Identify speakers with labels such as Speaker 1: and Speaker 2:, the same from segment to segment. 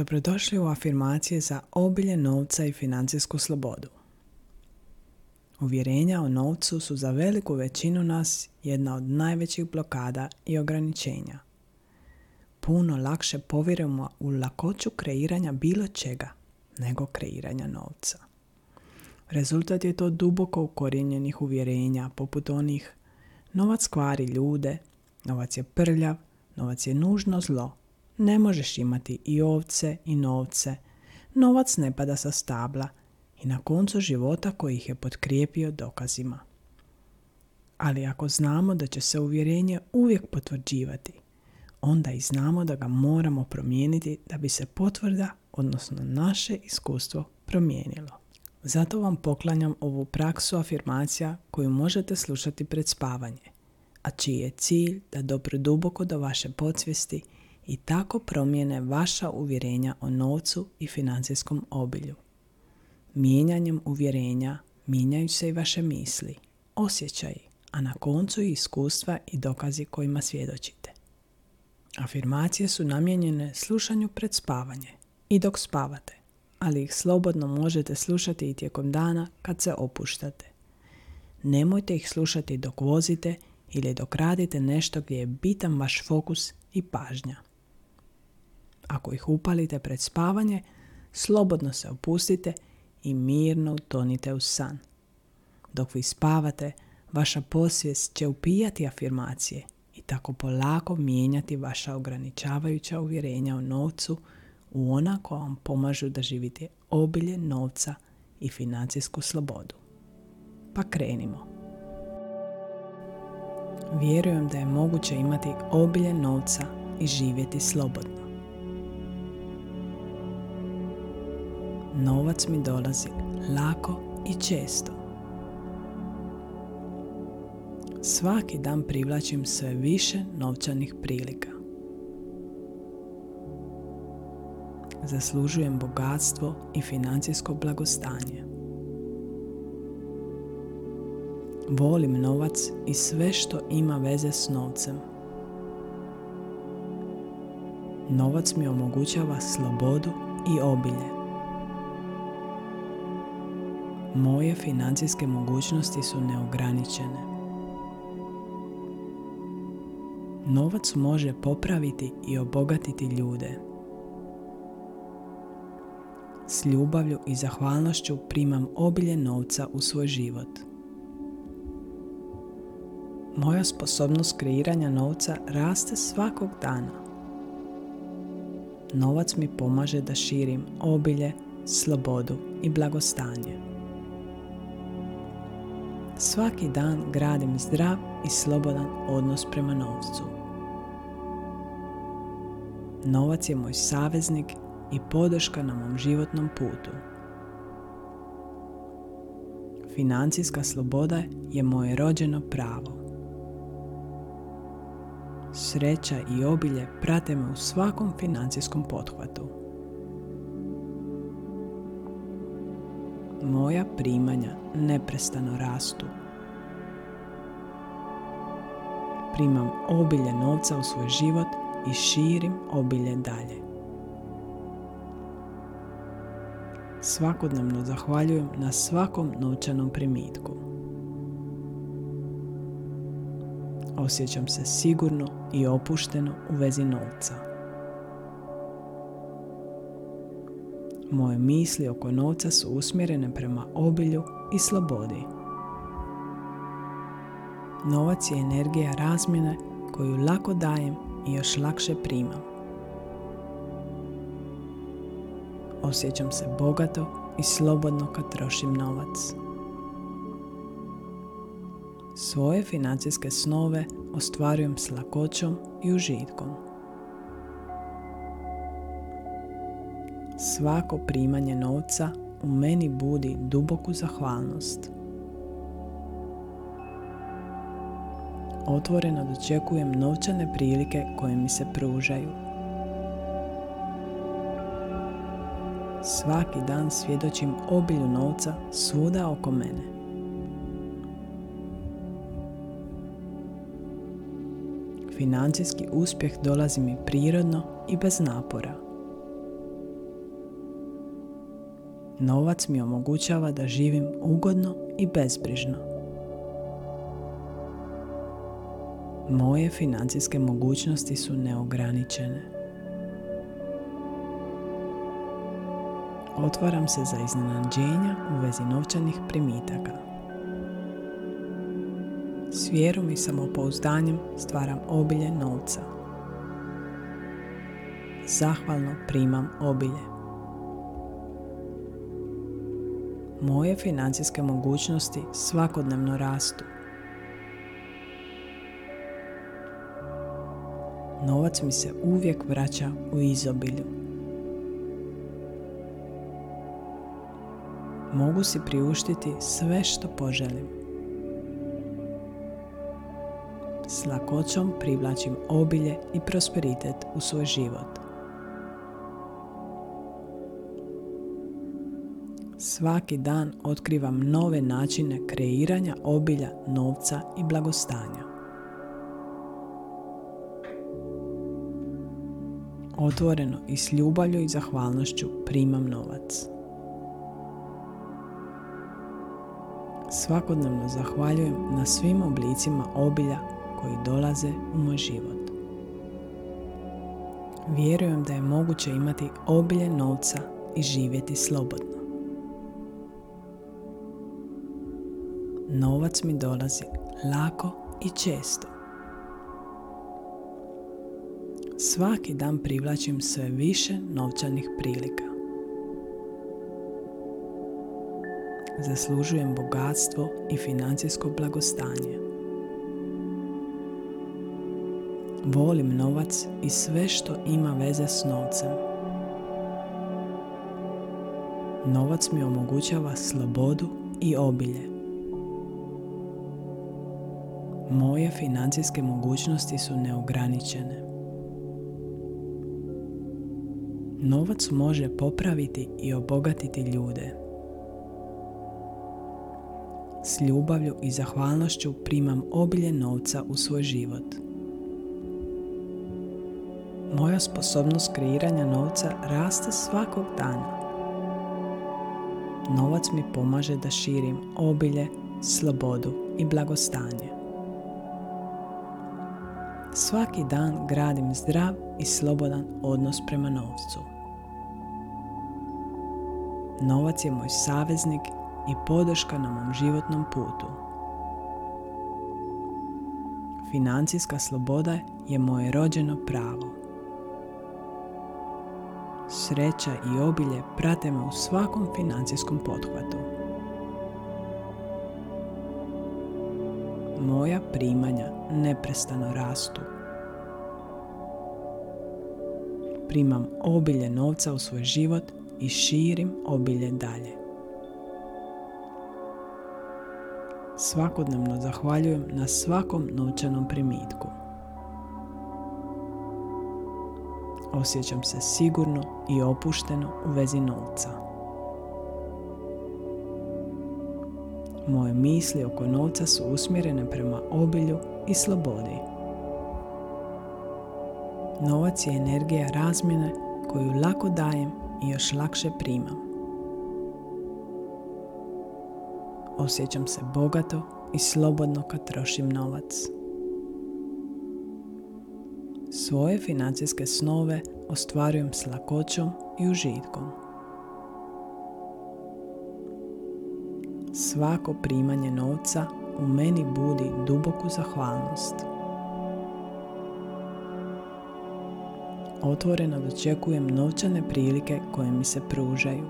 Speaker 1: Dobrodošli u afirmacije za obilje novca i financijsku slobodu. Uvjerenja o novcu su za veliku većinu nas jedna od najvećih blokada i ograničenja. Puno lakše povjerujemo u lakoću kreiranja bilo čega nego kreiranja novca. Rezultat je to duboko ukorijenjenih uvjerenja poput onih novac kvari ljude, novac je prljav, novac je nužno zlo, ne možeš imati i ovce i novce, novac ne pada sa stabla i na koncu života koji ih je potkrijepio dokazima. Ali ako znamo da će se uvjerenje uvijek potvrđivati, onda i znamo da ga moramo promijeniti da bi se potvrda, odnosno naše iskustvo, promijenilo. Zato vam poklanjam ovu praksu afirmacija koju možete slušati pred spavanje, a čiji je cilj da dopre duboko do vaše podsvijesti i tako promijene vaša uvjerenja o novcu i financijskom obilju. Mijenjanjem uvjerenja mijenjaju se i vaše misli, osjećaji, a na koncu i iskustva i dokazi kojima svjedočite. Afirmacije su namijenjene slušanju pred spavanje i dok spavate, ali ih slobodno možete slušati i tijekom dana kad se opuštate. Nemojte ih slušati dok vozite ili dok radite nešto gdje je bitan vaš fokus i pažnja. Ako ih upalite pred spavanje, slobodno se opustite i mirno utonite u san. Dok vi spavate, vaša posvijest će upijati afirmacije i tako polako mijenjati vaša ograničavajuća uvjerenja o novcu u ona koja vam pomažu da živite obilje novca i financijsku slobodu. Pa krenimo. Vjerujem da je moguće imati obilje novca i živjeti slobodno. Novac mi dolazi lako i često. Svaki dan privlačim sve više novčanih prilika. Zaslužujem bogatstvo i financijsko blagostanje. Volim novac i sve što ima veze s novcem. Novac mi omogućava slobodu i obilje. Moje financijske mogućnosti su neograničene. Novac može popraviti i obogatiti ljude. S ljubavlju i zahvalnošću primam obilje novca u svoj život. Moja sposobnost kreiranja novca raste svakog dana. Novac mi pomaže da širim obilje, slobodu i blagostanje. Svaki dan gradim zdrav i slobodan odnos prema novcu. Novac je moj saveznik i podrška na mom životnom putu. Financijska sloboda je moje rođeno pravo. Sreća i obilje prate me u svakom financijskom pothvatu. Moja primanja neprestano rastu. Primam obilje novca u svoj život i širim obilje dalje. Svakodnevno zahvaljujem na svakom novčanom primitku. Osjećam se sigurno i opušteno u vezi novca. Moje misli oko novca su usmjerene prema obilju i slobodi. Novac je energija razmjene koju lako dajem i još lakše primam. Osjećam se bogato i slobodno kad trošim novac. Svoje financijske snove ostvarujem s lakoćom i užitkom. Svako primanje novca u meni budi duboku zahvalnost. Otvoreno dočekujem novčane prilike koje mi se pružaju. Svaki dan svjedočim obilju novca svuda oko mene. Financijski uspjeh dolazi mi prirodno i bez napora. Novac mi omogućava da živim ugodno i bezbrižno. Moje financijske mogućnosti su neograničene. Otvaram se za iznenađenja u vezi novčanih primitaka. S vjerom i samopouzdanjem stvaram obilje novca. Zahvalno primam obilje. Moje financijske mogućnosti svakodnevno rastu. Novac mi se uvijek vraća u izobilju. Mogu si priuštiti sve što poželim. S lakoćom privlačim obilje i prosperitet u svoj život. Svaki dan otkrivam nove načine kreiranja obilja, novca i blagostanja. Otvoreno i s ljubavlju i zahvalnošću primam novac. Svakodnevno zahvaljujem na svim oblicima obilja koji dolaze u moj život. Vjerujem da je moguće imati obilje novca i živjeti slobodno. Novac mi dolazi lako i često. Svaki dan privlačim sve više novčanih prilika. Zaslužujem bogatstvo i financijsko blagostanje. Volim novac i sve što ima veze s novcem. Novac mi omogućava slobodu i obilje. Moje financijske mogućnosti su neograničene. Novac može popraviti i obogatiti ljude. S ljubavlju i zahvalnošću primam obilje novca u svoj život. Moja sposobnost kreiranja novca raste svakog dana. Novac mi pomaže da širim obilje, slobodu i blagostanje. Svaki dan gradim zdrav i slobodan odnos prema novcu. Novac je moj saveznik i podrška na mom životnom putu. Financijska sloboda je moje rođeno pravo. Sreća i obilje prate me u svakom financijskom pothvatu. Moja primanja neprestano rastu. Primam obilje novca u svoj život i širim obilje dalje. Svakodnevno zahvaljujem na svakom novčanom primitku. Osjećam se sigurno i opušteno u vezi novca. Moje misli oko novca su usmjerene prema obilju i slobodi. Novac je energija razmjene koju lako dajem i još lakše primam. Osjećam se bogato i slobodno kad trošim novac. Svoje financijske snove ostvarujem s lakoćom i užitkom. Svako primanje novca u meni budi duboku zahvalnost. Otvoreno dočekujem novčane prilike koje mi se pružaju.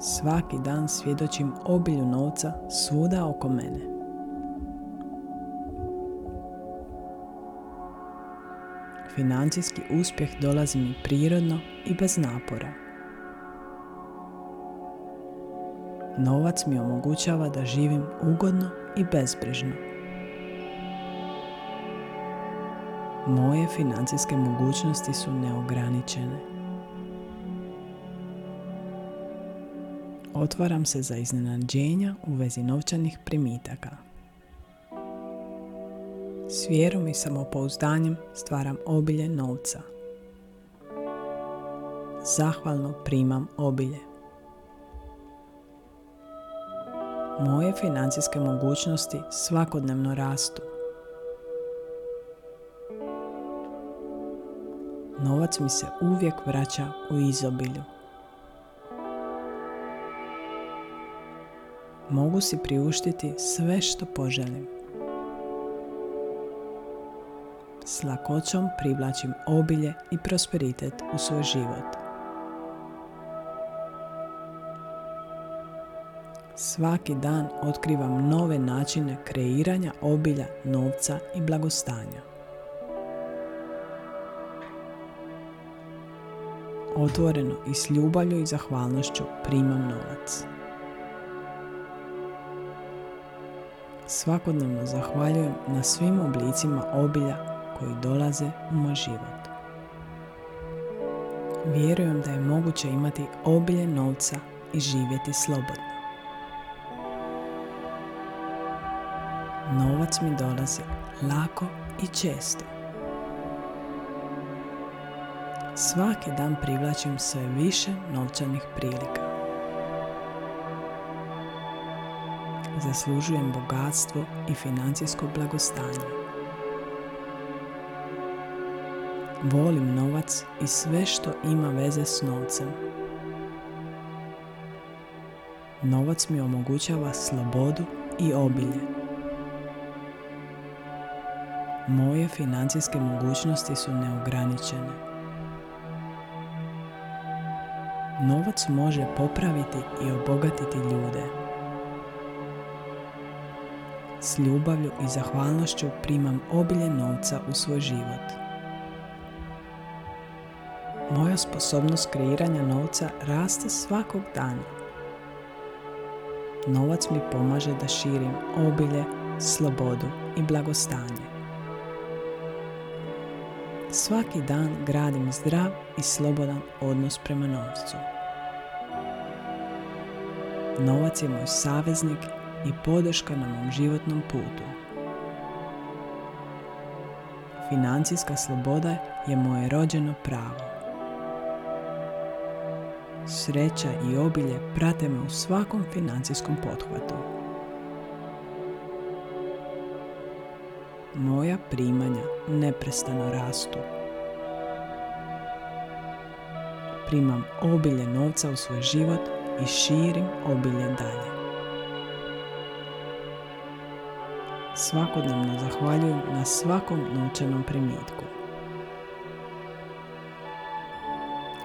Speaker 1: Svaki dan svjedočim obilju novca svuda oko mene. Financijski uspjeh dolazi mi prirodno i bez napora. Novac mi omogućava da živim ugodno i bezbrižno. Moje financijske mogućnosti su neograničene. Otvaram se za iznenađenja u vezi novčanih primitaka. S vjerom i samopouzdanjem stvaram obilje novca. zahvalno primam obilje. Moje financijske mogućnosti svakodnevno rastu. Novac mi se uvijek vraća u izobilju. Mogu si priuštiti sve što poželim. S lakoćom privlačim obilje i prosperitet u svoj život. Svaki dan otkrivam nove načine kreiranja obilja, novca i blagostanja. Otvoreno i s ljubavlju i zahvalnošću primam novac. Svakodnevno zahvaljujem na svim oblicima obilja koji dolaze u moj život. Vjerujem da je moguće imati obilje novca i živjeti slobodno. Novac mi dolazi lako i često. Svaki dan privlačim sve više novčanih prilika. Zaslužujem bogatstvo i financijsko blagostanje. Volim novac i sve što ima veze s novcem. Novac mi omogućava slobodu i obilje. Moje financijske mogućnosti su neograničene. Novac može popraviti i obogatiti ljude. S ljubavlju i zahvalnošću primam obilje novca u svoj život. Moja sposobnost kreiranja novca raste svakog dana. Novac mi pomaže da širim obilje, slobodu i blagostanje. Svaki dan gradim zdrav i slobodan odnos prema novcu. Novac je moj saveznik i podrška na mom životnom putu. Financijska sloboda je moje rođeno pravo. Sreća i obilje prate me u svakom financijskom pothvatu. moja primanja neprestano rastu. Primam obilje novca u svoj život i širim obilje dalje. Svakodnevno zahvaljujem na svakom novčanom primitku.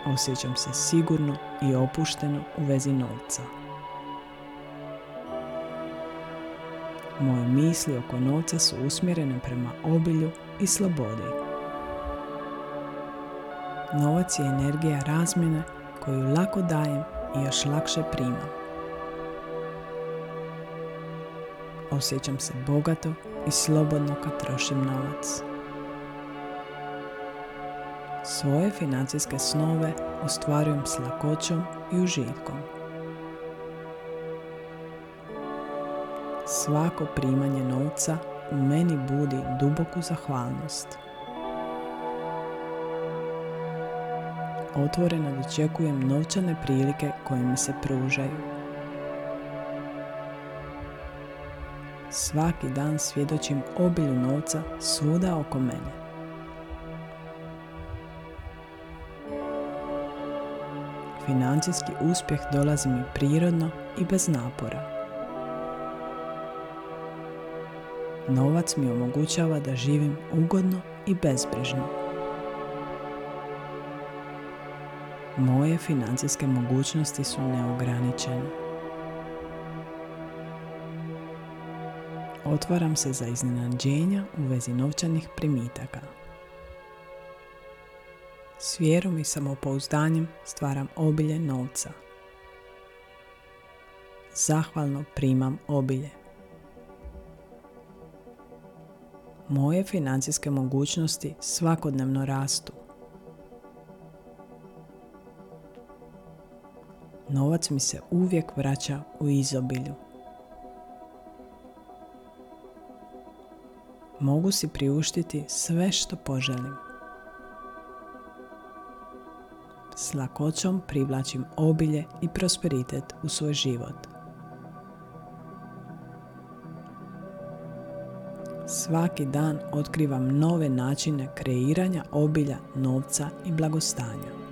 Speaker 1: Osjećam se sigurno i opušteno u vezi novca. Moje misli oko novca su usmjerene prema obilju i slobodi. Novac je energija razmjene koju lako dajem i još lakše primam. Osjećam se bogato i slobodno kad trošim novac. Svoje financijske snove ostvarujem s lakoćom i užitkom. Svako primanje novca u meni budi duboku zahvalnost. Otvoreno dočekujem novčane prilike koje mi se pružaju. Svaki dan svjedočim obilju novca svuda oko mene. Financijski uspjeh dolazi mi prirodno i bez napora. Novac mi omogućava da živim ugodno i bezbrižno. Moje financijske mogućnosti su neograničene. Otvaram se za iznenađenja u vezi novčanih primitaka. S vjerom i samopouzdanjem stvaram obilje novca. Zahvalno primam obilje. moje financijske mogućnosti svakodnevno rastu. Novac mi se uvijek vraća u izobilju. Mogu si priuštiti sve što poželim. S lakoćom privlačim obilje i prosperitet u svoj život. Svaki dan otkrivam nove načine kreiranja obilja, novca i blagostanja.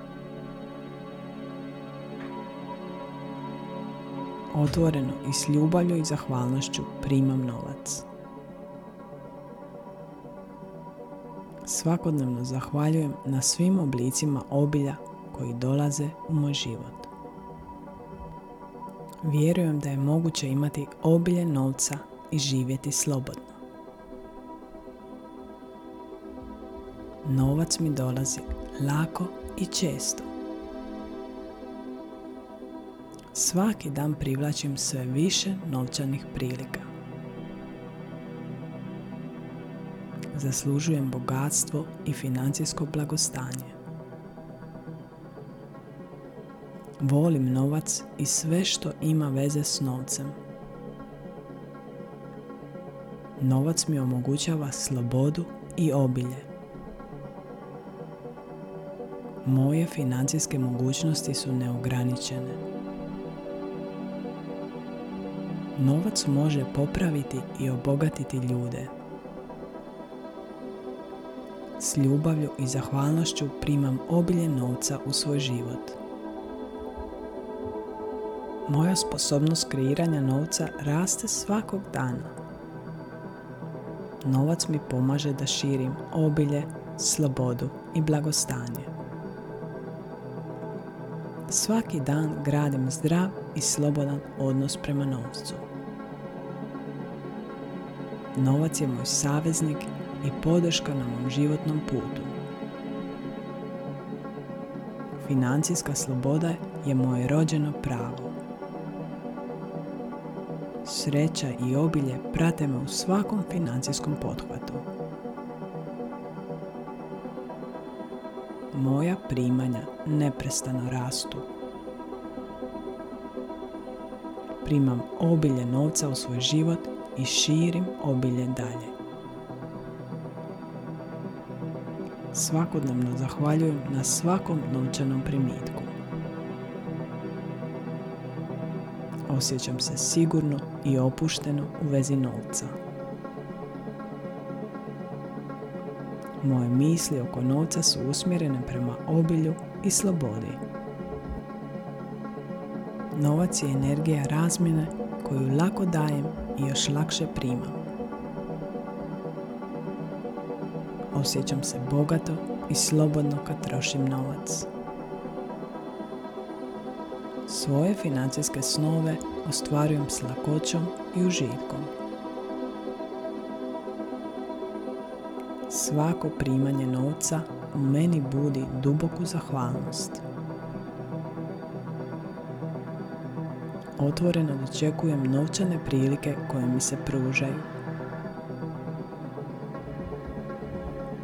Speaker 1: Otvoreno i s ljubavlju i zahvalnošću primam novac. Svakodnevno zahvaljujem na svim oblicima obilja koji dolaze u moj život. Vjerujem da je moguće imati obilje novca i živjeti slobodno. Novac mi dolazi lako i često. Svaki dan privlačim sve više novčanih prilika. Zaslužujem bogatstvo i financijsko blagostanje. Volim novac i sve što ima veze s novcem. Novac mi omogućava slobodu i obilje. Moje financijske mogućnosti su neograničene. Novac može popraviti i obogatiti ljude. S ljubavlju i zahvalnošću primam obilje novca u svoj život. Moja sposobnost kreiranja novca raste svakog dana. Novac mi pomaže da širim obilje, slobodu i blagostanje. Svaki dan gradim zdrav i slobodan odnos prema novcu. Novac je moj saveznik i podrška na mom životnom putu. Financijska sloboda je moje rođeno pravo. Sreća i obilje prate me u svakom financijskom pothvatu. Moja primanja neprestano rastu. Primam obilje novca u svoj život i širim obilje dalje. Svakodnevno zahvaljujem na svakom novčanom primitku. Osjećam se sigurno i opušteno u vezi novca. Moje misli oko novca su usmjerene prema obilju i slobodi. Novac je energija razmjene koju lako dajem i još lakše primam. Osjećam se bogato i slobodno kad trošim novac. Svoje financijske snove ostvarujem s lakoćom i užitkom. Svako primanje novca u meni budi duboku zahvalnost. Otvoreno dočekujem novčane prilike koje mi se pružaju.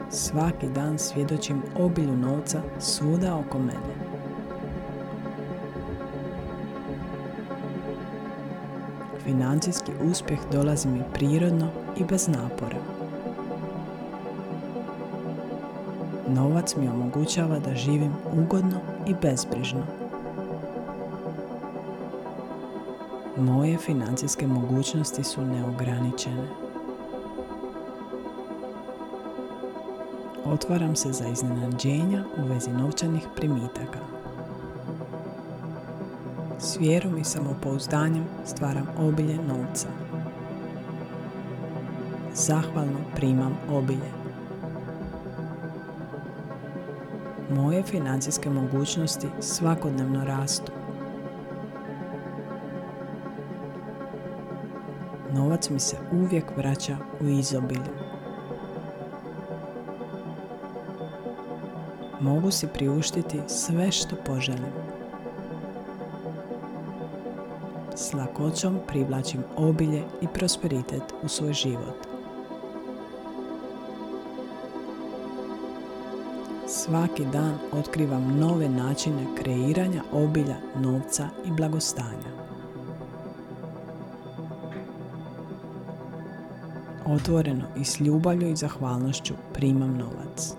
Speaker 1: Svaki dan svjedočim obilju novca svuda oko mene. Financijski uspjeh dolazi mi prirodno i bez napora. Novac mi omogućava da živim ugodno i bezbrižno. Moje financijske mogućnosti su neograničene. Otvaram se za iznenađenja u vezi novčanih primitaka. S vjerom i samopouzdanjem stvaram obilje novca. Zahvalno primam obilje. Moje financijske mogućnosti svakodnevno rastu. Novac mi se uvijek vraća u izobilju. Mogu si priuštiti sve što poželim. S lakoćom privlačim obilje i prosperitet u svoj život. Svaki dan otkrivam nove načine kreiranja obilja, novca i blagostanja. Otvoreno i s ljubavlju i zahvalnošću primam novac.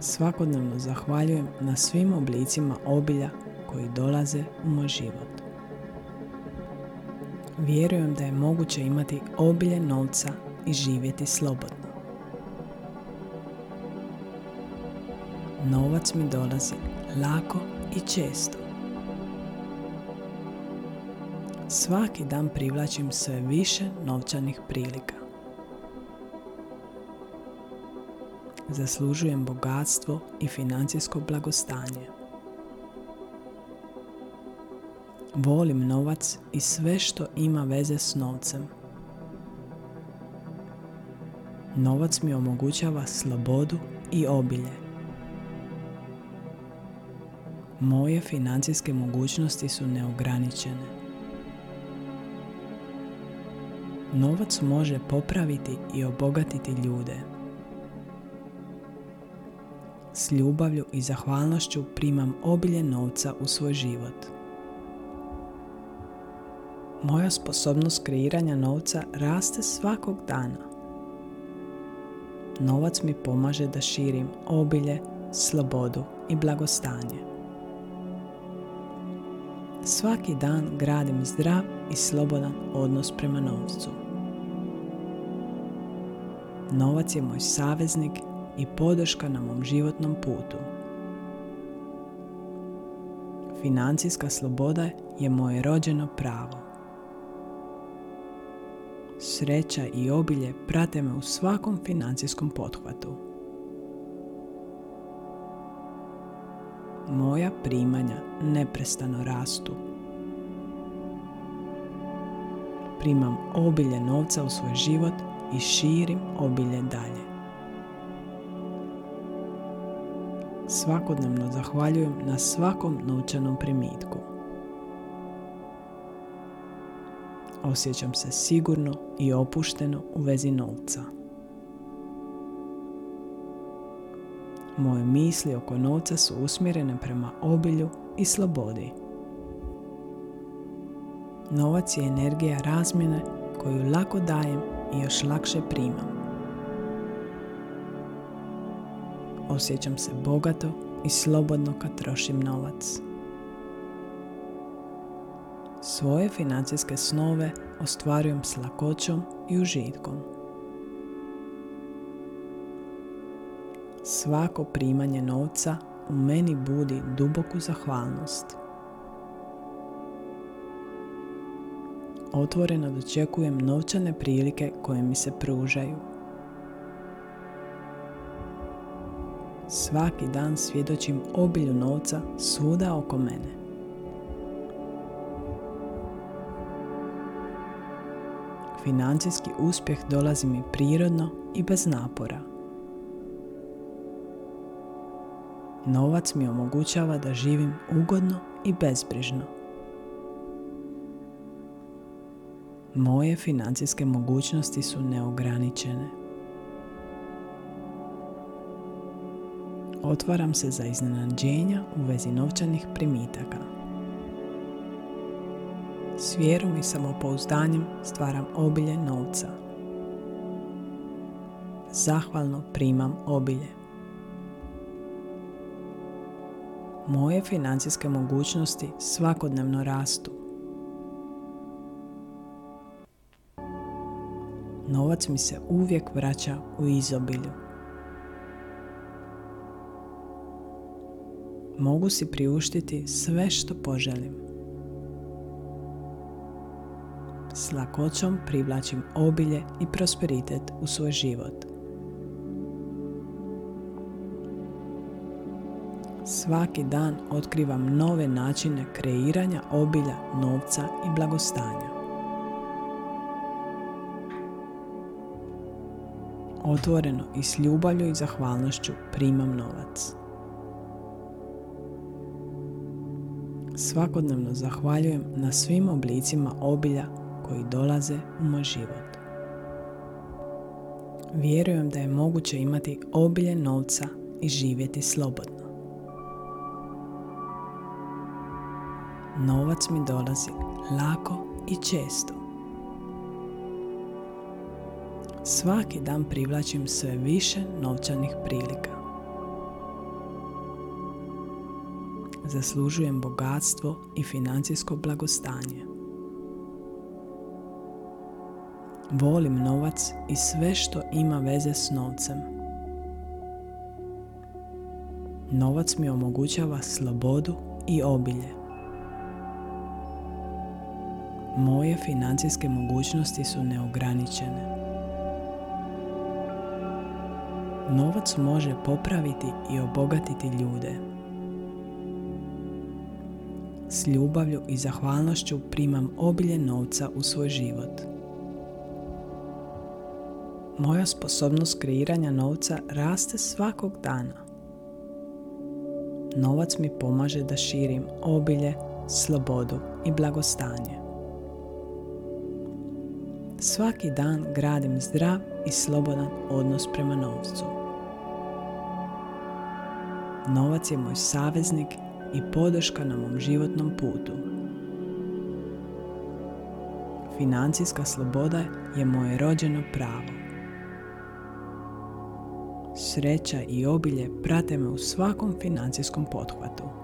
Speaker 1: Svakodnevno zahvaljujem na svim oblicima obilja koji dolaze u moj život. Vjerujem da je moguće imati obilje novca i živjeti slobodno. Novac mi dolazi lako i često. Svaki dan privlačim sve više novčanih prilika. Zaslužujem bogatstvo i financijsko blagostanje. Volim novac i sve što ima veze s novcem. Novac mi omogućava slobodu i obilje. Moje financijske mogućnosti su neograničene. Novac može popraviti i obogatiti ljude. S ljubavlju i zahvalnošću primam obilje novca u svoj život. Moja sposobnost kreiranja novca raste svakog dana. Novac mi pomaže da širim obilje, slobodu i blagostanje. Svaki dan gradim zdrav i slobodan odnos prema novcu. Novac je moj saveznik i podrška na mom životnom putu. Financijska sloboda je moje rođeno pravo. Sreća i obilje prate me u svakom financijskom pothvatu. Moja primanja neprestano rastu. Primam obilje novca u svoj život i širim obilje dalje. Svakodnevno zahvaljujem na svakom novčanom primitku. Osjećam se sigurno i opušteno u vezi novca. Moje misli oko novca su usmjerene prema obilju i slobodi. Novac je energija razmjene koju lako dajem i još lakše primam. Osjećam se bogato i slobodno kad trošim novac. Svoje financijske snove ostvarujem s lakoćom i užitkom. Svako primanje novca u meni budi duboku zahvalnost. Otvoreno dočekujem novčane prilike koje mi se pružaju. Svaki dan svjedočim obilju novca svuda oko mene. Financijski uspjeh dolazi mi prirodno i bez napora. Novac mi omogućava da živim ugodno i bezbrižno. Moje financijske mogućnosti su neograničene. Otvaram se za iznenađenja u vezi novčanih primitaka. S vjerom i samopouzdanjem stvaram obilje novca. Zahvalno primam obilje. Moje financijske mogućnosti svakodnevno rastu. Novac mi se uvijek vraća u izobilju. Mogu si priuštiti sve što poželim. S lakoćom privlačim obilje i prosperitet u svoj život. Svaki dan otkrivam nove načine kreiranja obilja, novca i blagostanja. Otvoreno i s ljubavlju i zahvalnošću primam novac. Svakodnevno zahvaljujem na svim oblicima obilja koji dolaze u moj život. Vjerujem da je moguće imati obilje novca i živjeti slobodno. Novac mi dolazi lako i često. Svaki dan privlačim sve više novčanih prilika. Zaslužujem bogatstvo i financijsko blagostanje. Volim novac i sve što ima veze s novcem. Novac mi omogućava slobodu i obilje. Moje financijske mogućnosti su neograničene. Novac može popraviti i obogatiti ljude. S ljubavlju i zahvalnošću primam obilje novca u svoj život. Moja sposobnost kreiranja novca raste svakog dana. Novac mi pomaže da širim obilje, slobodu i blagostanje. Svaki dan gradim zdrav i slobodan odnos prema novcu. Novac je moj saveznik i podrška na mom životnom putu. Financijska sloboda je moje rođeno pravo. Sreća i obilje prate me u svakom financijskom pothvatu.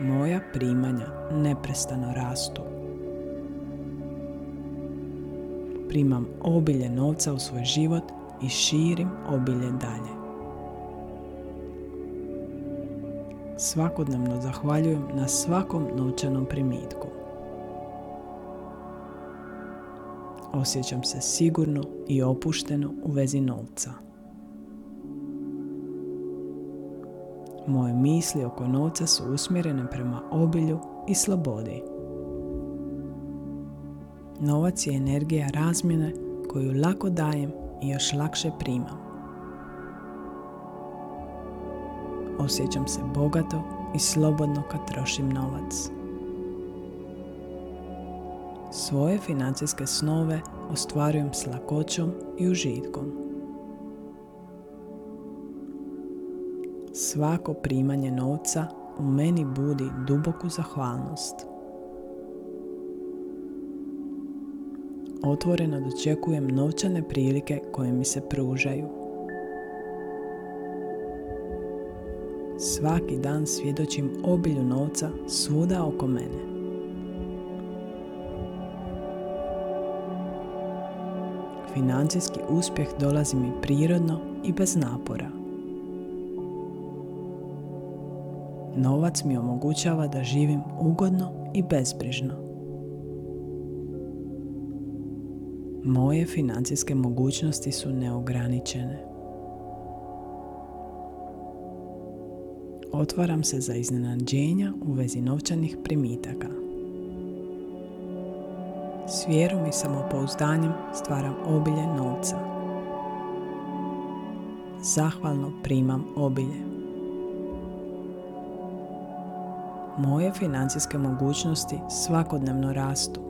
Speaker 1: Moja primanja neprestano rastu. Primam obilje novca u svoj život i širim obilje dalje. Svakodnevno zahvaljujem na svakom novčanom primitku. Osjećam se sigurno i opušteno u vezi novca. Moje misli oko novca su usmjerene prema obilju i slobodi. Novac je energija razmjene koju lako dajem i još lakše primam. Osjećam se bogato i slobodno kad trošim novac. Svoje financijske snove ostvarujem s lakoćom i užitkom. Svako primanje novca u meni budi duboku zahvalnost. Otvoreno dočekujem novčane prilike koje mi se pružaju. Svaki dan svjedočim obilju novca svuda oko mene. Financijski uspjeh dolazi mi prirodno i bez napora. Novac mi omogućava da živim ugodno i bezbrižno. Moje financijske mogućnosti su neograničene. Otvaram se za iznenađenja u vezi novčanih primitaka. S vjerom i samopouzdanjem stvaram obilje novca. Zahvalno primam obilje. Moje financijske mogućnosti svakodnevno rastu.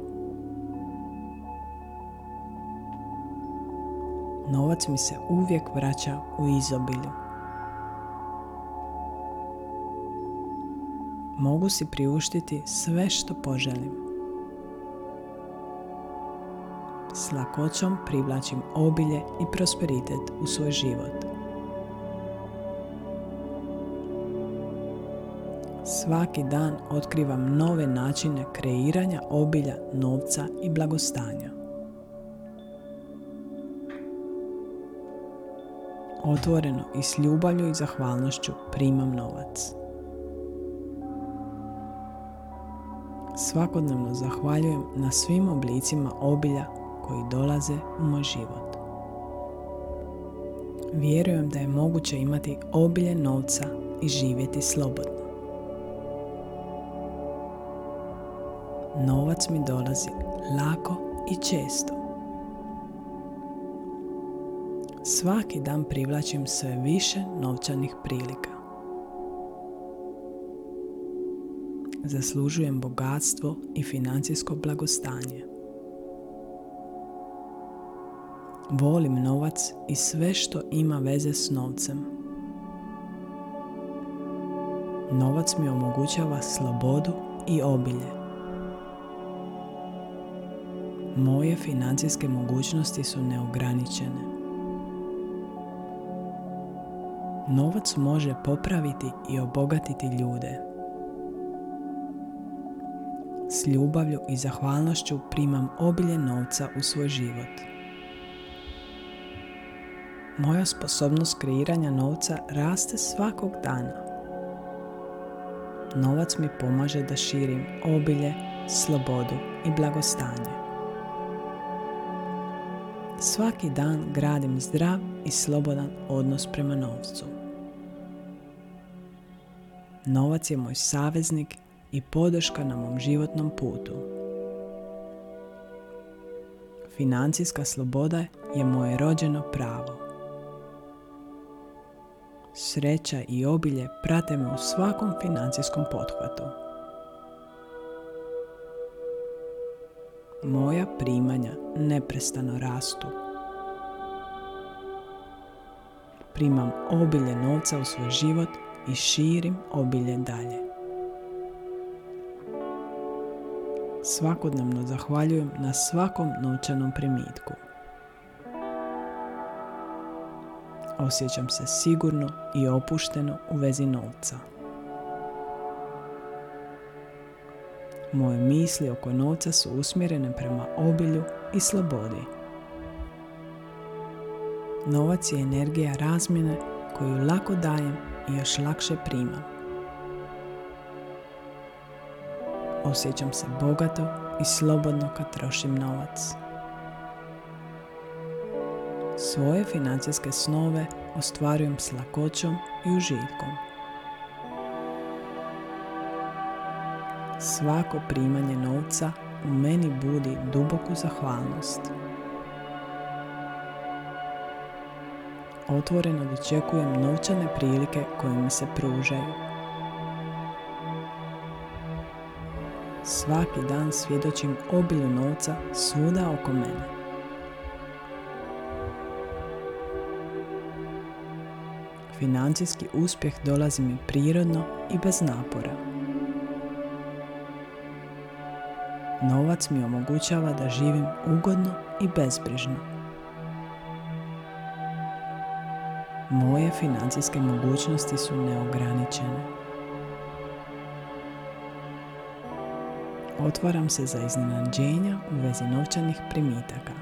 Speaker 1: Novac mi se uvijek vraća u izobilju. mogu si priuštiti sve što poželim. S lakoćom privlačim obilje i prosperitet u svoj život. Svaki dan otkrivam nove načine kreiranja obilja, novca i blagostanja. Otvoreno i s ljubavlju i zahvalnošću primam novac. svakodnevno zahvaljujem na svim oblicima obilja koji dolaze u moj život. Vjerujem da je moguće imati obilje novca i živjeti slobodno. Novac mi dolazi lako i često. Svaki dan privlačim sve više novčanih prilika. zaslužujem bogatstvo i financijsko blagostanje. Volim novac i sve što ima veze s novcem. Novac mi omogućava slobodu i obilje. Moje financijske mogućnosti su neograničene. Novac može popraviti i obogatiti ljude. S ljubavlju i zahvalnošću primam obilje novca u svoj život. Moja sposobnost kreiranja novca raste svakog dana. Novac mi pomaže da širim obilje, slobodu i blagostanje. Svaki dan gradim zdrav i slobodan odnos prema novcu. Novac je moj saveznik i podrška na mom životnom putu. Financijska sloboda je moje rođeno pravo. Sreća i obilje prate me u svakom financijskom pothvatu. Moja primanja neprestano rastu. Primam obilje novca u svoj život i širim obilje dalje. Svakodnevno zahvaljujem na svakom novčanom primitku. Osjećam se sigurno i opušteno u vezi novca. Moje misli oko novca su usmjerene prema obilju i slobodi. Novac je energija razmjene koju lako dajem i još lakše primam. Osjećam se bogato i slobodno kad trošim novac. Svoje financijske snove ostvarujem s lakoćom i užitkom. Svako primanje novca u meni budi duboku zahvalnost. Otvoreno dočekujem novčane prilike koje mi se pružaju. Svaki dan svjedočim obilju novca svuda oko mene. Financijski uspjeh dolazi mi prirodno i bez napora. Novac mi omogućava da živim ugodno i bezbrižno. Moje financijske mogućnosti su neograničene. Otvaram se za iznenađenja u vezi novčanih primitaka.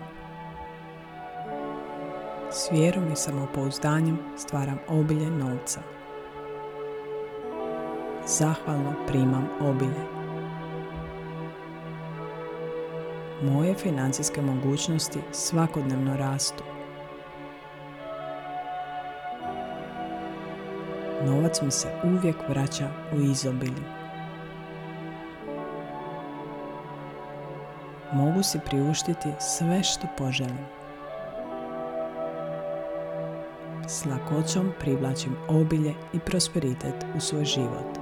Speaker 1: S vjerom i samopouzdanjem stvaram obilje novca. Zahvalno primam obilje. Moje financijske mogućnosti svakodnevno rastu. Novac mi se uvijek vraća u izobilju. Mogu si priuštiti sve što poželim. S lakoćom privlačim obilje i prosperitet u svoj život.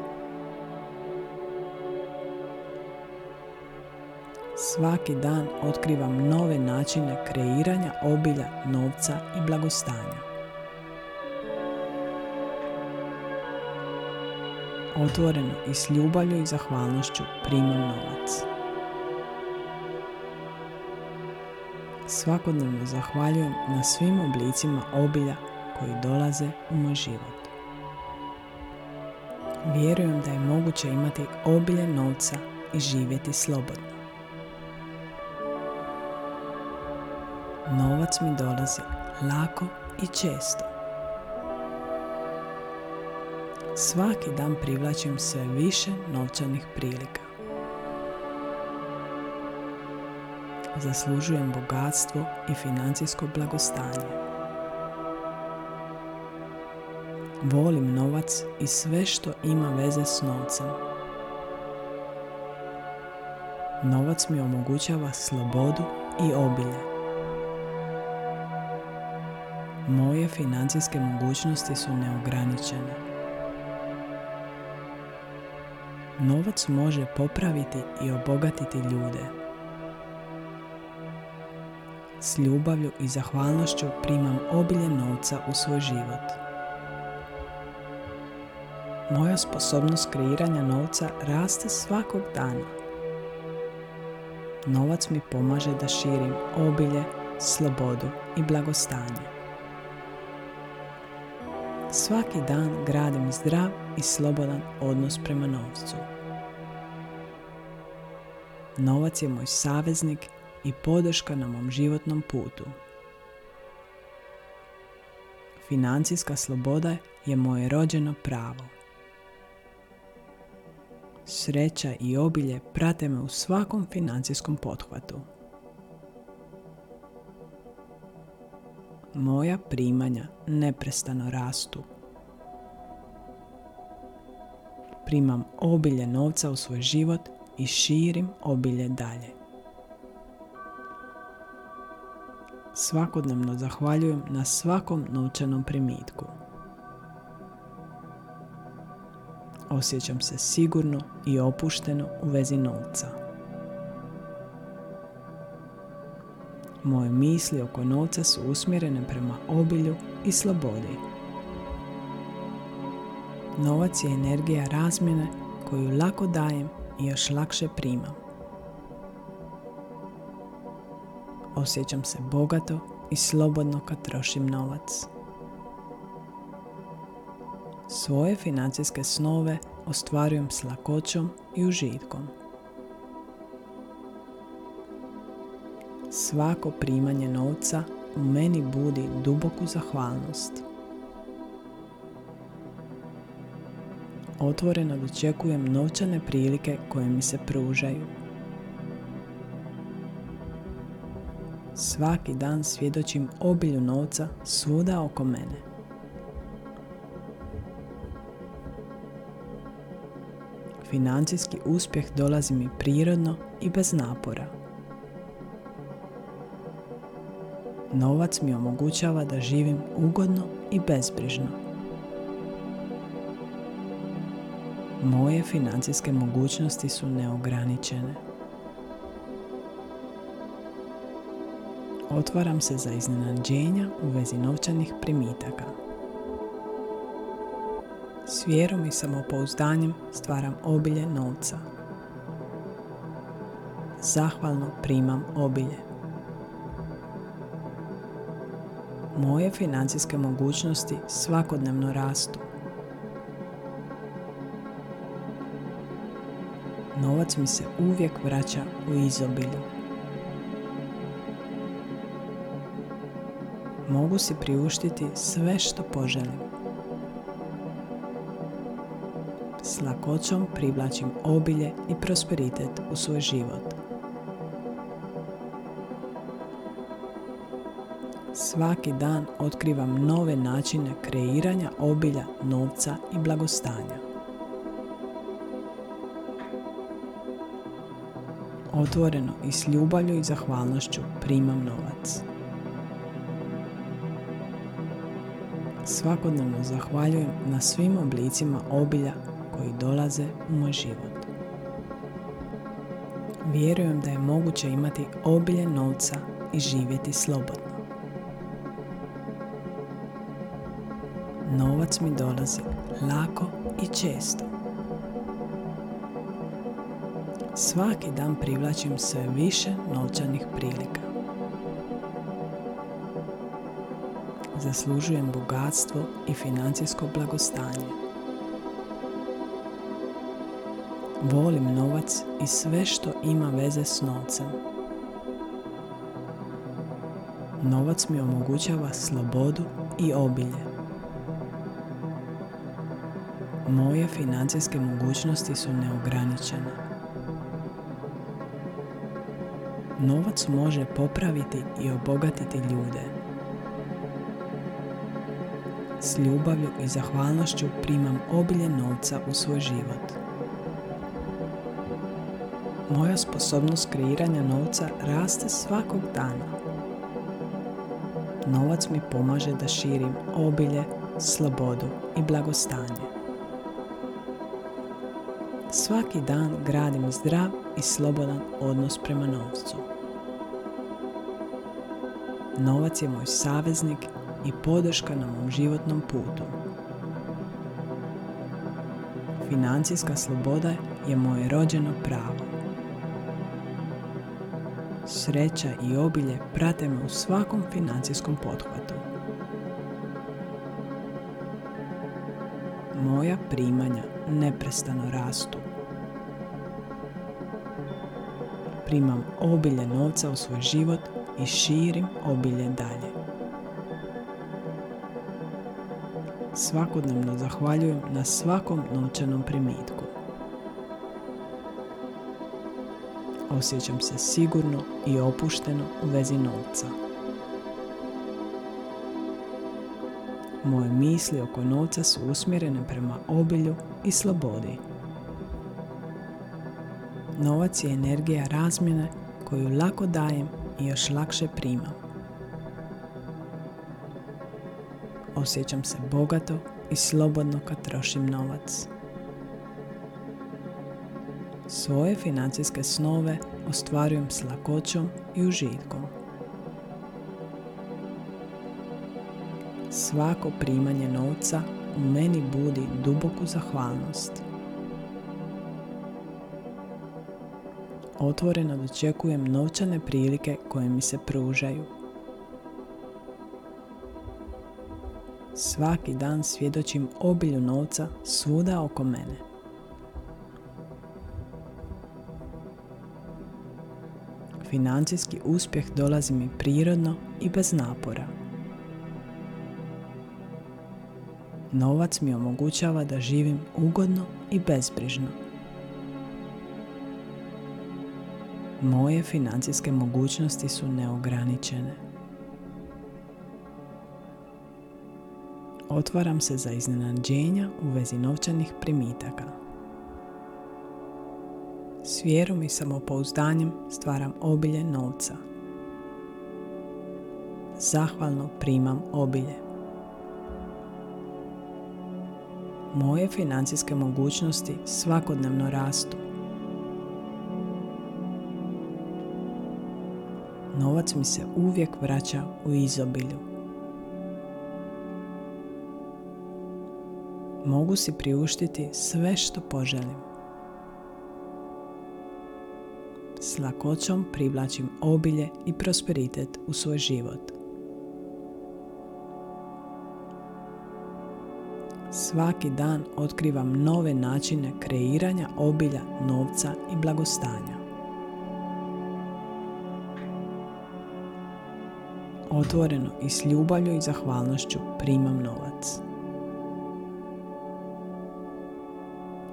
Speaker 1: Svaki dan otkrivam nove načine kreiranja obilja, novca i blagostanja. Otvoreno i s ljubavlju i zahvalnošću primam novac. Svakodnevno zahvaljujem na svim oblicima obilja koji dolaze u moj život. Vjerujem da je moguće imati obilje novca i živjeti slobodno. Novac mi dolazi lako i često. Svaki dan privlačim sve više novčanih prilika. Zaslužujem bogatstvo i financijsko blagostanje. Volim novac i sve što ima veze s novcem. Novac mi omogućava slobodu i obilje. Moje financijske mogućnosti su neograničene. Novac može popraviti i obogatiti ljude. S ljubavlju i zahvalnošću primam obilje novca u svoj život. Moja sposobnost kreiranja novca raste svakog dana. Novac mi pomaže da širim obilje, slobodu i blagostanje. Svaki dan gradim zdrav i slobodan odnos prema novcu. Novac je moj saveznik i podrška na mom životnom putu. Financijska sloboda je moje rođeno pravo. Sreća i obilje prate me u svakom financijskom pothvatu. Moja primanja neprestano rastu. Primam obilje novca u svoj život i širim obilje dalje. Svakodnevno zahvaljujem na svakom novčanom primitku. Osjećam se sigurno i opušteno u vezi novca. Moje misli oko novca su usmjerene prema obilju i slobodi. Novac je energija razmjene koju lako dajem i još lakše primam. Osjećam se bogato i slobodno kad trošim novac. Svoje financijske snove ostvarujem s lakoćom i užitkom. Svako primanje novca u meni budi duboku zahvalnost. Otvoreno dočekujem novčane prilike koje mi se pružaju. Svaki dan svjedočim obilju novca svuda oko mene. Financijski uspjeh dolazi mi prirodno i bez napora. Novac mi omogućava da živim ugodno i bezbrižno. Moje financijske mogućnosti su neograničene. Otvaram se za iznenađenja u vezi novčanih primitaka. S vjerom i samopouzdanjem stvaram obilje novca. Zahvalno primam obilje. Moje financijske mogućnosti svakodnevno rastu. Novac mi se uvijek vraća u izobilju. Mogu si priuštiti sve što poželim. S lakoćom privlačim obilje i prosperitet u svoj život. Svaki dan otkrivam nove načine kreiranja obilja, novca i blagostanja. Otvoreno i s ljubavlju i zahvalnošću primam novac. Svakodnevno zahvaljujem na svim oblicima obilja koji dolaze u moj život. Vjerujem da je moguće imati obilje novca i živjeti slobodno. Novac mi dolazi lako i često. Svaki dan privlačim sve više novčanih prilika. Zaslužujem bogatstvo i financijsko blagostanje. Volim novac i sve što ima veze s novcem. Novac mi omogućava slobodu i obilje. Moje financijske mogućnosti su neograničene. Novac može popraviti i obogatiti ljude. S ljubavlju i zahvalnošću primam obilje novca u svoj život. Moja sposobnost kreiranja novca raste svakog dana. Novac mi pomaže da širim obilje, slobodu i blagostanje. Svaki dan gradim zdrav i slobodan odnos prema novcu. Novac je moj saveznik i podrška na mom životnom putu. Financijska sloboda je moje rođeno pravo. Sreća i obilje prate me u svakom financijskom pothvatu. Primanja neprestano rastu. Primam obilje novca u svoj život i širim obilje dalje. Svakodnevno zahvaljujem na svakom novčanom primitku. Osjećam se sigurno i opušteno u vezi novca. Moje misli oko novca su usmjerene prema obilju i slobodi. Novac je energija razmjene koju lako dajem i još lakše primam. Osjećam se bogato i slobodno kad trošim novac. Svoje financijske snove ostvarujem s lakoćom i užitkom. Svako primanje novca u meni budi duboku zahvalnost. Otvoreno dočekujem novčane prilike koje mi se pružaju. Svaki dan svjedočim obilju novca svuda oko mene. Financijski uspjeh dolazi mi prirodno i bez napora. Novac mi omogućava da živim ugodno i bezbrižno. Moje financijske mogućnosti su neograničene. Otvaram se za iznenađenja u vezi novčanih primitaka. S vjerom i samopouzdanjem stvaram obilje novca. Zahvalno primam obilje. Moje financijske mogućnosti svakodnevno rastu. Novac mi se uvijek vraća u izobilju. Mogu si priuštiti sve što poželim. S lakoćom privlačim obilje i prosperitet u svoj život. Svaki dan otkrivam nove načine kreiranja obilja, novca i blagostanja. Otvoreno i s ljubavlju i zahvalnošću primam novac.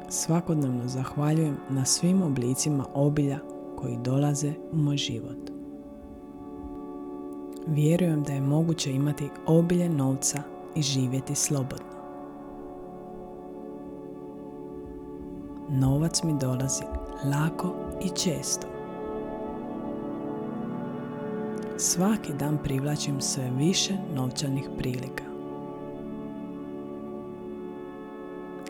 Speaker 1: Svakodnevno zahvaljujem na svim oblicima obilja koji dolaze u moj život. Vjerujem da je moguće imati obilje novca i živjeti slobodno. Novac mi dolazi lako i često. Svaki dan privlačim sve više novčanih prilika.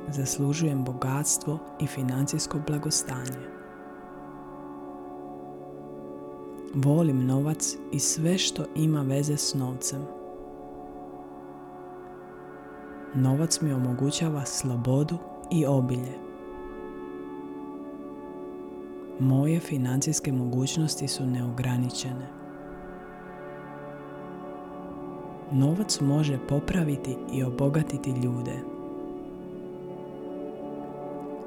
Speaker 1: Zaslužujem bogatstvo i financijsko blagostanje. Volim novac i sve što ima veze s novcem. Novac mi omogućava slobodu i obilje. Moje financijske mogućnosti su neograničene. Novac može popraviti i obogatiti ljude.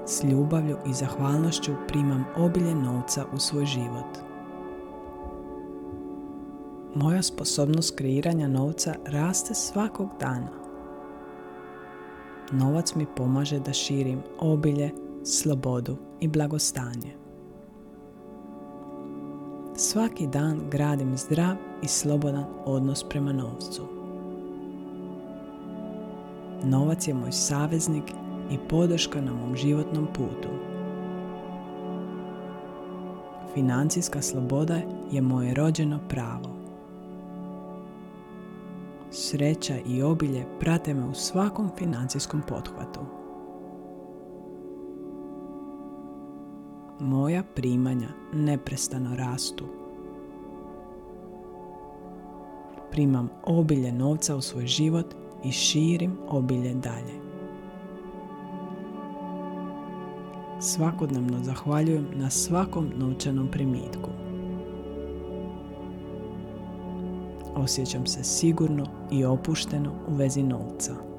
Speaker 1: S ljubavlju i zahvalnošću primam obilje novca u svoj život. Moja sposobnost kreiranja novca raste svakog dana. Novac mi pomaže da širim obilje, slobodu i blagostanje. Svaki dan gradim zdrav i slobodan odnos prema novcu. Novac je moj saveznik i podrška na mom životnom putu. Financijska sloboda je moje rođeno pravo. Sreća i obilje prate me u svakom financijskom pothvatu. Moja primanja neprestano rastu. Primam obilje novca u svoj život i širim obilje dalje. Svakodnevno zahvaljujem na svakom novčanom primitku. Osjećam se sigurno i opušteno u vezi novca.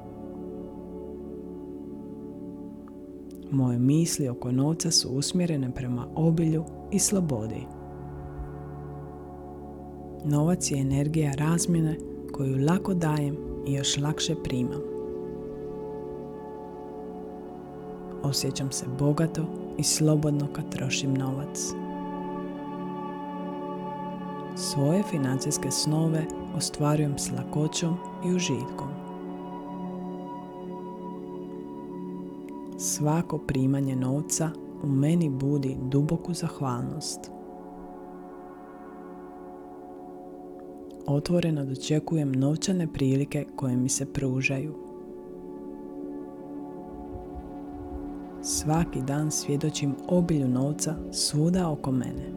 Speaker 1: Moje misli oko novca su usmjerene prema obilju i slobodi. Novac je energija razmjene koju lako dajem i još lakše primam. Osjećam se bogato i slobodno kad trošim novac. Svoje financijske snove ostvarujem s lakoćom i užitkom. Svako primanje novca u meni budi duboku zahvalnost. Otvoreno dočekujem novčane prilike koje mi se pružaju. Svaki dan svjedočim obilju novca svuda oko mene.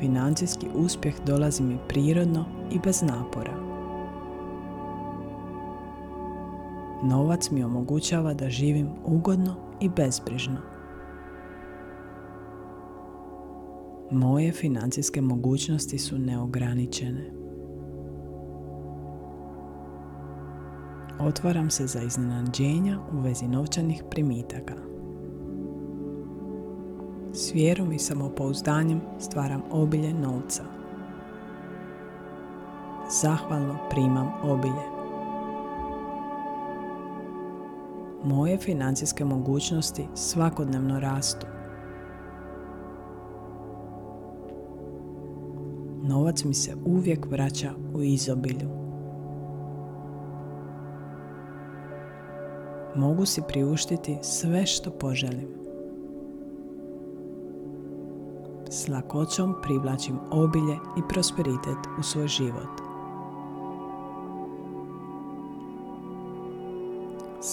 Speaker 1: Financijski uspjeh dolazi mi prirodno i bez napora. Novac mi omogućava da živim ugodno i bezbrižno. Moje financijske mogućnosti su neograničene. Otvaram se za iznenađenja u vezi novčanih primitaka. S vjerom i samopouzdanjem stvaram obilje novca. Zahvalno primam obilje. Moje financijske mogućnosti svakodnevno rastu. Novac mi se uvijek vraća u izobilju. Mogu si priuštiti sve što poželim. S lakoćom privlačim obilje i prosperitet u svoj život.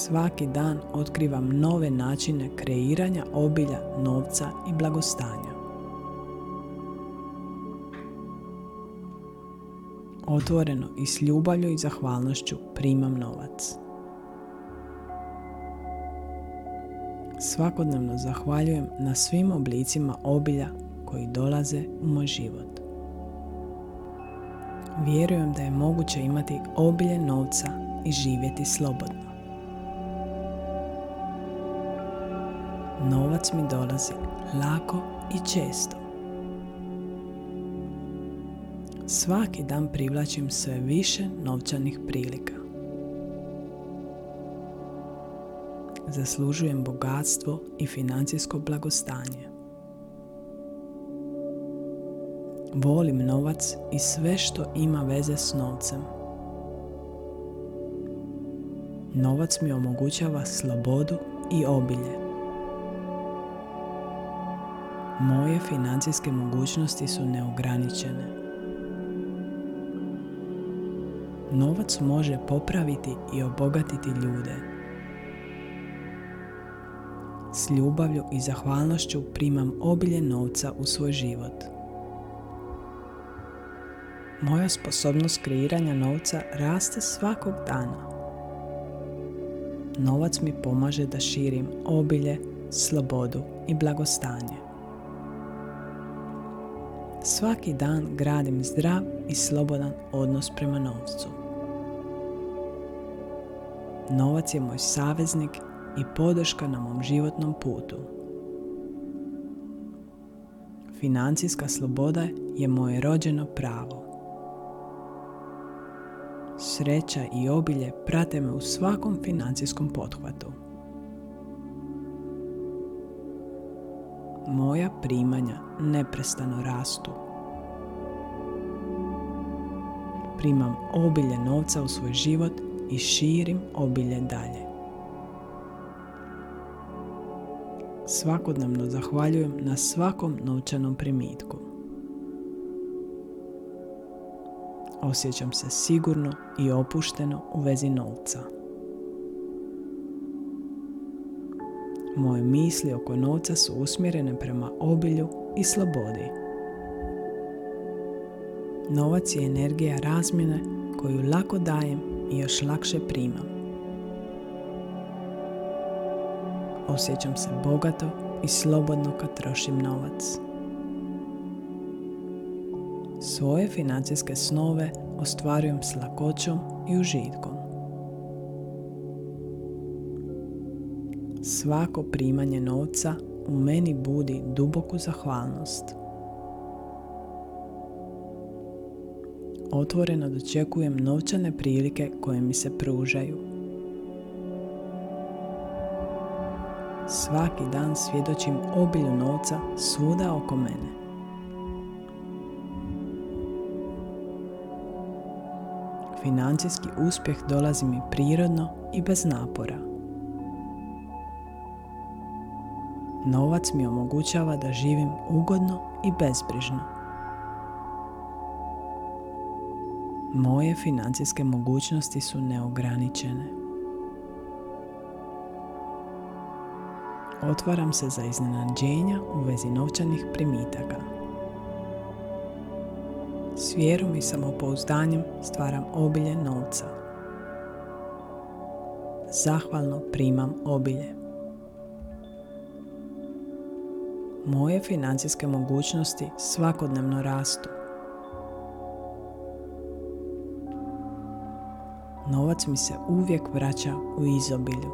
Speaker 1: Svaki dan otkrivam nove načine kreiranja obilja, novca i blagostanja. Otvoreno i s ljubavlju i zahvalnošću primam novac. Svakodnevno zahvaljujem na svim oblicima obilja koji dolaze u moj život. Vjerujem da je moguće imati obilje novca i živjeti slobodno. Novac mi dolazi lako i često. Svaki dan privlačim sve više novčanih prilika. Zaslužujem bogatstvo i financijsko blagostanje. Volim novac i sve što ima veze s novcem. Novac mi omogućava slobodu i obilje. Moje financijske mogućnosti su neograničene. Novac može popraviti i obogatiti ljude. S ljubavlju i zahvalnošću primam obilje novca u svoj život. Moja sposobnost kreiranja novca raste svakog dana. Novac mi pomaže da širim obilje, slobodu i blagostanje. Svaki dan gradim zdrav i slobodan odnos prema novcu. Novac je moj saveznik i podrška na mom životnom putu. Financijska sloboda je moje rođeno pravo. Sreća i obilje prate me u svakom financijskom pothvatu. Moja primanja neprestano rastu. Primam obilje novca u svoj život i širim obilje dalje. Svakodnevno zahvaljujem na svakom novčanom primitku. Osjećam se sigurno i opušteno u vezi novca. Moje misli oko novca su usmjerene prema obilju i slobodi. Novac je energija razmjene koju lako dajem i još lakše primam. Osjećam se bogato i slobodno kad trošim novac. Svoje financijske snove ostvarujem s lakoćom i užitkom. Svako primanje novca u meni budi duboku zahvalnost. Otvoreno dočekujem novčane prilike koje mi se pružaju. Svaki dan svjedočim obilju novca svuda oko mene. Financijski uspjeh dolazi mi prirodno i bez napora. Novac mi omogućava da živim ugodno i bezbrižno. Moje financijske mogućnosti su neograničene. Otvaram se za iznenađenja u vezi novčanih primitaka. S vjerom i samopouzdanjem stvaram obilje novca. Zahvalno primam obilje. Moje financijske mogućnosti svakodnevno rastu. Novac mi se uvijek vraća u izobilju.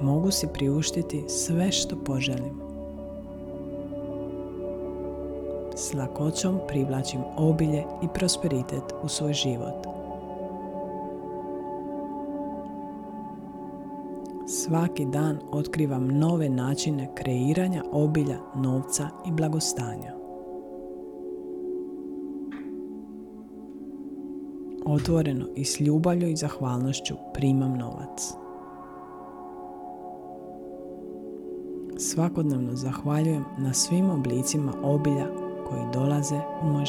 Speaker 1: Mogu si priuštiti sve što poželim. S lakoćom privlačim obilje i prosperitet u svoj život. Svaki dan otkrivam nove načine kreiranja obilja, novca i blagostanja. Otvoreno i s ljubavlju i zahvalnošću primam novac. Svakodnevno zahvaljujem na svim oblicima obilja koji dolaze u moj